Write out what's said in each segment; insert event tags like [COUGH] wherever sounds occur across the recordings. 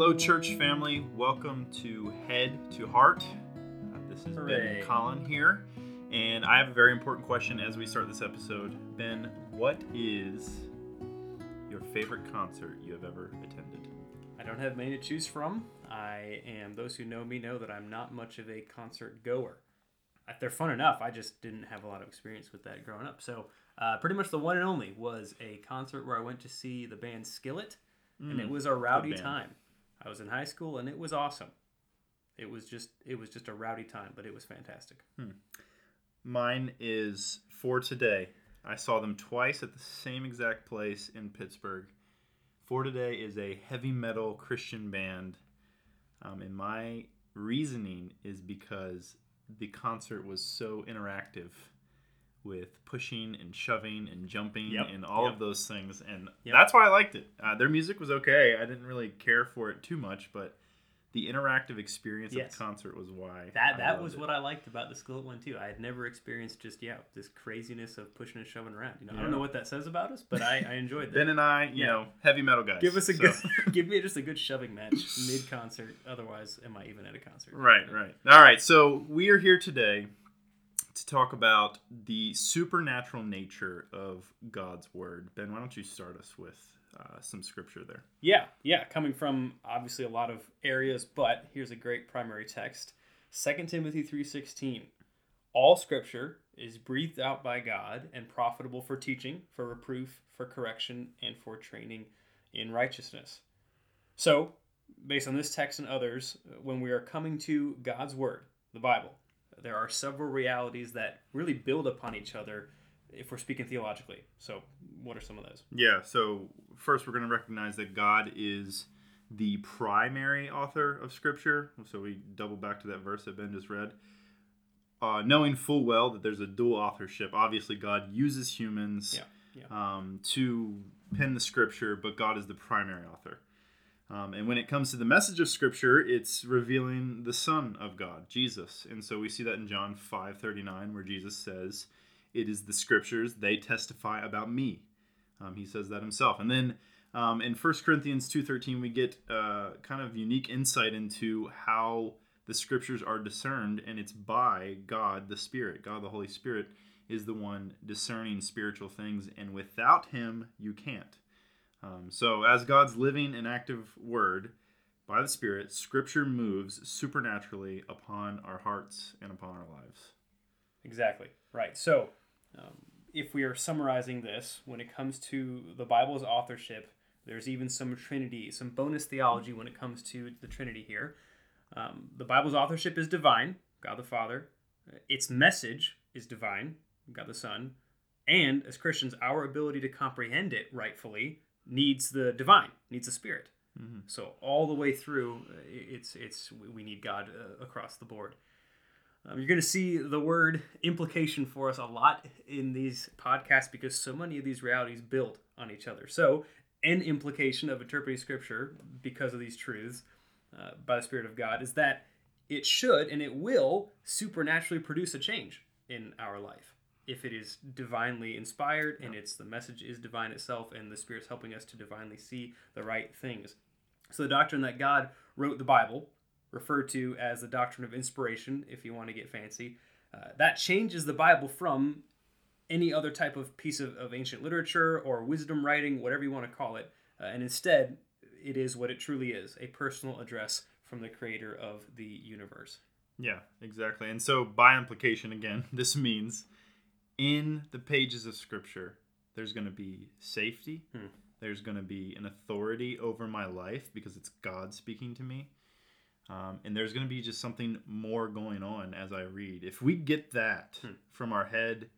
Hello, church family. Welcome to Head to Heart. Uh, this is Hooray. Ben Collin here, and I have a very important question as we start this episode. Ben, what is your favorite concert you have ever attended? I don't have many to choose from. I am, those who know me know that I'm not much of a concert goer. They're fun enough. I just didn't have a lot of experience with that growing up. So, uh, pretty much the one and only was a concert where I went to see the band Skillet, and it was a rowdy time. I was in high school, and it was awesome. It was just, it was just a rowdy time, but it was fantastic. Mine is For Today. I saw them twice at the same exact place in Pittsburgh. For Today is a heavy metal Christian band, um, and my reasoning is because the concert was so interactive with pushing and shoving and jumping Yep, and all yep. of those things, and Yep. that's why I liked it. Uh, their music was okay. I didn't really care for it too much, but the interactive experience of the concert was why That I that was it. what I liked about the Skillet one too. I had never experienced just yeah this craziness of pushing and shoving around. You know, I don't know what that says about us, but I, I enjoyed that. Ben and I, you Yeah. know, heavy metal guys. Give us a so- good, [LAUGHS] give me just a good shoving match mid concert. Otherwise, am I even at a concert? right, right. All right. So we are here today to talk about the supernatural nature of God's word. Ben, why don't you start us with uh, some scripture there? Yeah, yeah. Coming from obviously a lot of areas, but here's a great primary text: 2 Timothy three sixteen. All Scripture is breathed out by God and profitable for teaching, for reproof, for correction, and for training in righteousness. So, based on this text and others, when we are coming to God's Word, the Bible, there are several realities that really build upon each other if we're speaking theologically. So, what are some of those? Yeah. So first, we're going to recognize that God is the primary author of Scripture. So we double back to that verse that Ben just read. Uh, knowing full well that there's a dual authorship. Obviously, God uses humans Yeah, Um, to pen the Scripture, but God is the primary author. Um, and when it comes to the message of Scripture, it's revealing the Son of God, Jesus. And so we see that in John five thirty nine, where Jesus says, "It is the Scriptures; they testify about me." Um, he says that himself. And then um, in 1 Corinthians 2.13, we get uh, kind of unique insight into how the scriptures are discerned, and it's by God the Spirit. God the Holy Spirit is the one discerning spiritual things, and without him, you can't. Um, so as God's living and active word, by the Spirit, Scripture moves supernaturally upon our hearts and upon our lives. Exactly. Right. So, um, if we are summarizing this, when it comes to the Bible's authorship, there's even some Trinity, some bonus theology when it comes to the Trinity here. Um, the Bible's authorship is divine, God the Father. Its message is divine, God the Son. And as Christians, our ability to comprehend it rightfully needs the divine, needs the Spirit. So all the way through, it's it's we need God uh, across the board. Um, you're going to see the word implication for us a lot in these podcasts because so many of these realities build on each other. So, an implication of interpreting scripture because of these truths uh, by the Spirit of God is that it should and it will supernaturally produce a change in our life if it is divinely inspired and it's the message is divine itself and the Spirit's helping us to divinely see the right things. So, the doctrine that God wrote the Bible referred to as the doctrine of inspiration, if you want to get fancy. Uh, that changes the Bible from any other type of piece of, of ancient literature or wisdom writing, whatever you want to call it. Uh, and instead, it is what it truly is a personal address from the creator of the universe. Yeah, exactly. And so, by implication, again, [LAUGHS] this means in the pages of Scripture, there's going to be safety. Hmm. There's going to be an authority over my life because it's God speaking to me. Um, and there's going to be just something more going on as I read. If we get that Hmm. from our head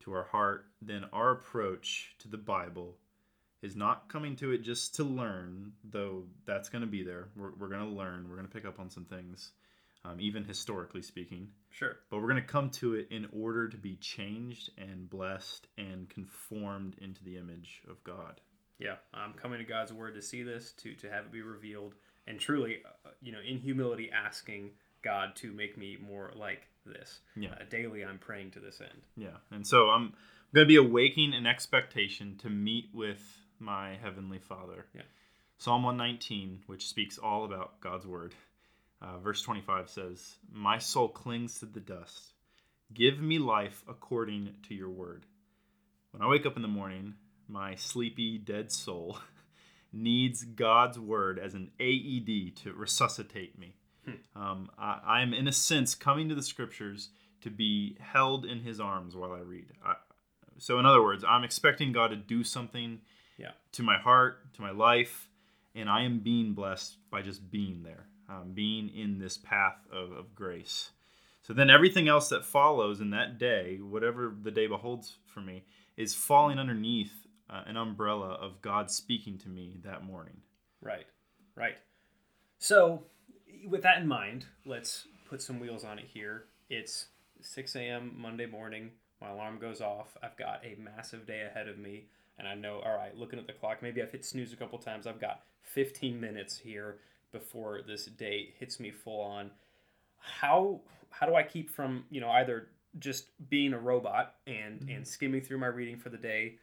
to our heart, then our approach to the Bible is not coming to it just to learn, though that's going to be there. We're, we're going to learn, we're going to pick up on some things, um, even historically speaking. Sure. But we're going to come to it in order to be changed and blessed and conformed into the image of God. Yeah, I'm coming to God's word to see this, to to have it be revealed, and truly, uh, you know, in humility, asking God to make me more like this. Yeah. Uh, daily, I'm praying to this end. Yeah. And so I'm going to be awaking an expectation to meet with my heavenly Father. Yeah. Psalm 119, which speaks all about God's word, uh, verse 25 says, My soul clings to the dust. Give me life according to your word. When I wake up in the morning, my sleepy, dead soul [LAUGHS] needs God's word as an AED to resuscitate me. Hmm. Um, I, am, in a sense, coming to the scriptures to be held in his arms while I read. I, so, in other words, I'm expecting God to do something yeah. to my heart, to my life, and I am being blessed by just being there, um, being in this path of, of grace. So then everything else that follows in that day, whatever the day beholds for me, is falling underneath uh, an umbrella of God speaking to me that morning. Right, right. So, with that in mind, let's put some wheels on it here. It's 6 a.m. Monday morning. My alarm goes off. I've got a massive day ahead of me. And I know, all right, looking at the clock, maybe I've hit snooze a couple times. I've got 15 minutes here before this date hits me full on. How how do I keep from, you know, either just being a robot and mm-hmm. and skimming through my reading for the day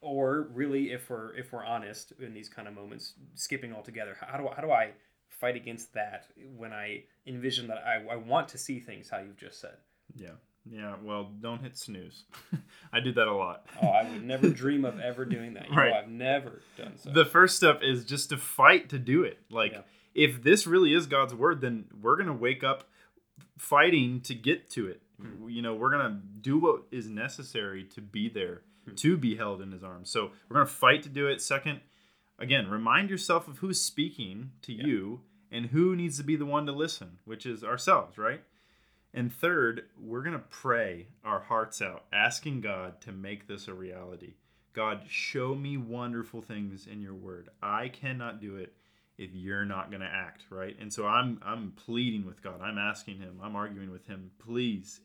or really if we're if we're honest in these kind of moments skipping altogether how do, how do i fight against that when i envision that I, I want to see things how you've just said yeah yeah well don't hit snooze [LAUGHS] i do that a lot oh i would never [LAUGHS] dream of ever doing that you right. know i've never done so the first step is just to fight to do it like yeah. if this really is god's word then we're gonna wake up fighting to get to it hmm. you know we're gonna do what is necessary to be there to be held in his arms. So we're going to fight to do it. Second, again, remind yourself of who's speaking to yeah. you and who needs to be the one to listen, which is ourselves, right? And third, we're going to pray our hearts out, asking God to make this a reality. God, show me wonderful things in your word. I cannot do it if you're not going to act, right? And so I'm I'm pleading with God. I'm asking him. I'm arguing with him. Please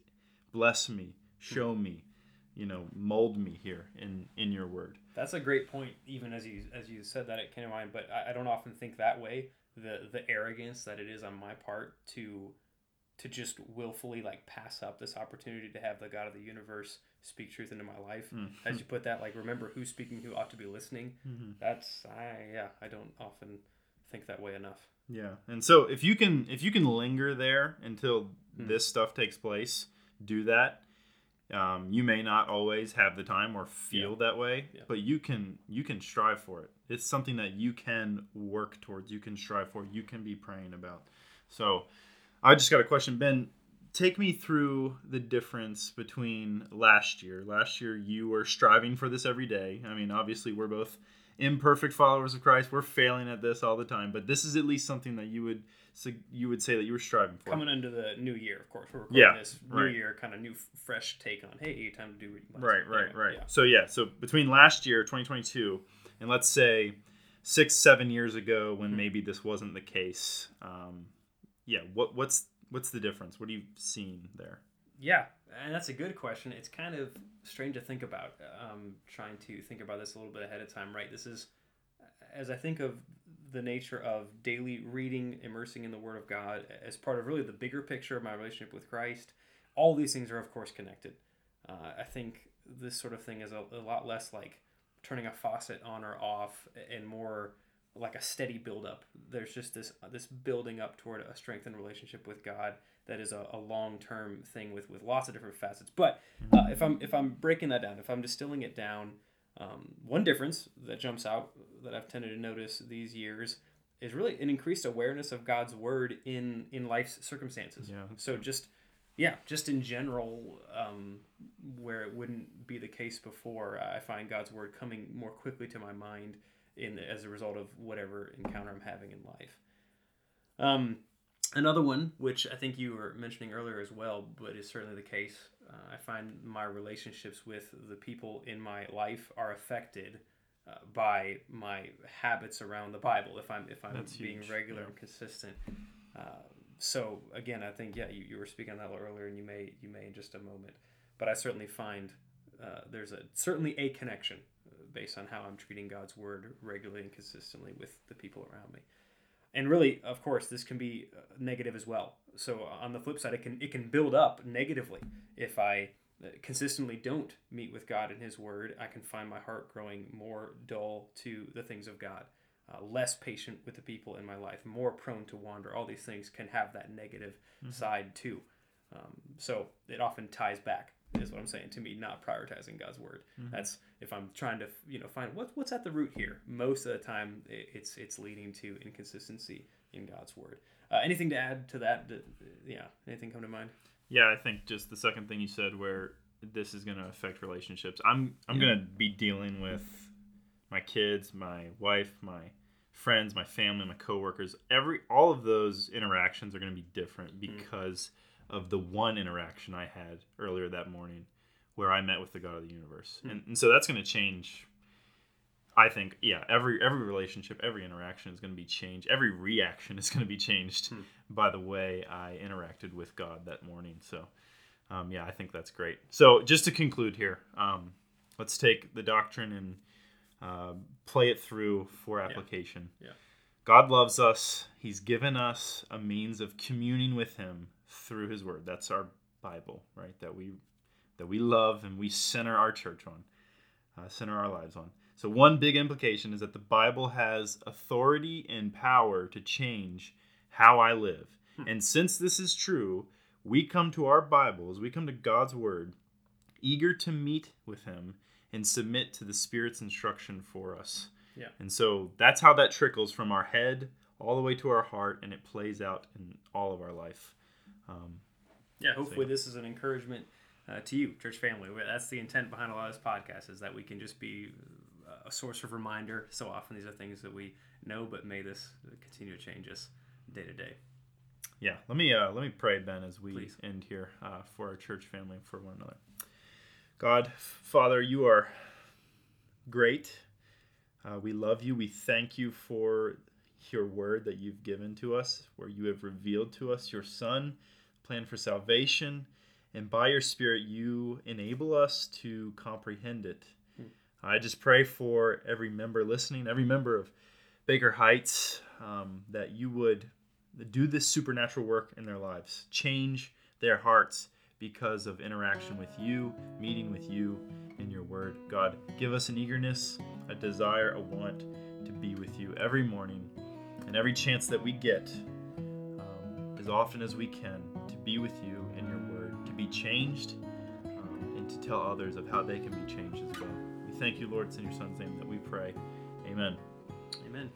bless me. Show me you know mold me here in in your word that's a great point even as you as you said that it came to mind but I, I don't often think that way the the arrogance that it is on my part to to just willfully like pass up this opportunity to have the god of the universe speak truth into my life mm. as you put that like remember who's speaking who ought to be listening mm-hmm. that's i yeah i don't often think that way enough yeah and so if you can if you can linger there until mm. this stuff takes place do that um, you may not always have the time or feel yeah. that way, yeah. but you can you can strive for it. It's something that you can work towards. You can strive for. You can be praying about. So, I just got a question, Ben. Take me through the difference between last year. Last year, you were striving for this every day. I mean, obviously, we're both imperfect followers of Christ. We're failing at this all the time, but this is at least something that you would you would say that you were striving for coming into the new year. Of course, we're recording yeah, this new right. year, kind of new, fresh take on. Hey, time to do right, right, anyway, right. Yeah. So yeah, so between last year, 2022, and let's say six, seven years ago, when mm-hmm. maybe this wasn't the case, um, yeah, what what's what's the difference? What have you seen there? Yeah, and that's a good question. It's kind of strange to think about. Um, trying to think about this a little bit ahead of time, right? This is as I think of the nature of daily reading, immersing in the Word of God as part of really the bigger picture of my relationship with Christ. All these things are, of course, connected. Uh, I think this sort of thing is a, a, lot less like turning a faucet on or off, and more like a steady buildup. There's just this this building up toward a strengthened relationship with God that is a, a long term thing with with lots of different facets. But uh, if I'm if I'm breaking that down, if I'm distilling it down um, one difference that jumps out that I've tended to notice these years is really an increased awareness of God's word in in life's circumstances. Yeah. So just yeah, just in general, um, where it wouldn't be the case before, I find God's word coming more quickly to my mind in as a result of whatever encounter I'm having in life. Um, another one, which I think you were mentioning earlier as well, but is certainly the case, uh, I find my relationships with the people in my life are affected uh, by my habits around the Bible. If I'm if I'm That's being huge. regular yeah. and consistent. Uh, so again, I think yeah, you, you were speaking on that earlier, and you may you may in just a moment. But I certainly find uh, there's a certainly a connection based on how I'm treating God's word regularly and consistently with the people around me and really of course this can be uh, negative as well so on the flip side it can it can build up negatively if i uh, consistently don't meet with god in his word i can find my heart growing more dull to the things of god uh, less patient with the people in my life, more prone to wander. All these things can have that negative side too. Um, so it often ties back. Is what I'm saying to me, not prioritizing God's word. That's if I'm trying to you know find what what's at the root here. Most of the time, it's it's leading to inconsistency in God's word. Uh, anything to add to that? Yeah, anything come to mind? Yeah, I think just the second thing you said, where this is going to affect relationships. I'm I'm Yeah. going to be dealing with my kids, my wife, my friends, my family, my coworkers. Every all of those interactions are going to be different because of the one interaction I had earlier that morning, where I met with the God of the universe, and, and so that's going to change. I think, yeah, every every relationship, every interaction is going to be changed. Every reaction [LAUGHS] is going to be changed by the way I interacted with God that morning. So, um, yeah, I think that's great. So, just to conclude here, um, let's take the doctrine and uh, play it through for application. Yeah. God loves us. He's given us a means of communing with Him through His Word. That's our Bible, right? That we that we love and we center our church on, uh, center our lives on. So one big implication is that the Bible has authority and power to change how I live. And since this is true, we come to our Bibles, we come to God's Word, eager to meet with Him and submit to the Spirit's instruction for us. Yeah. And so that's how that trickles from our head all the way to our heart, and it plays out in all of our life. Um, Yeah, hopefully this is an encouragement uh, to you, church family. That's the intent behind a lot of this podcast is that we can just be uh, a source of reminder. So often these are things that we know, but may this continue to change us day to day. yeah, let me uh, let me pray, Ben, as we Please. end here uh, for our church family and for one another. God, Father, you are great. Uh, we love you. We thank you for your word that you've given to us, where you have revealed to us your Son, plan for salvation, and by your Spirit, you enable us to comprehend it. I just pray for every member listening, every member of Baker Heights, um, that you would do this supernatural work in their lives, change their hearts because of interaction with you, meeting with you in your word. God, give us an eagerness, a desire, a want to be with you every morning and every chance that we get, um, as often as we can, to be with you in your word, to be changed, um, and to tell others of how they can be changed as well. We thank you, Lord. It's in your Son's name that we pray. Amen. Amen.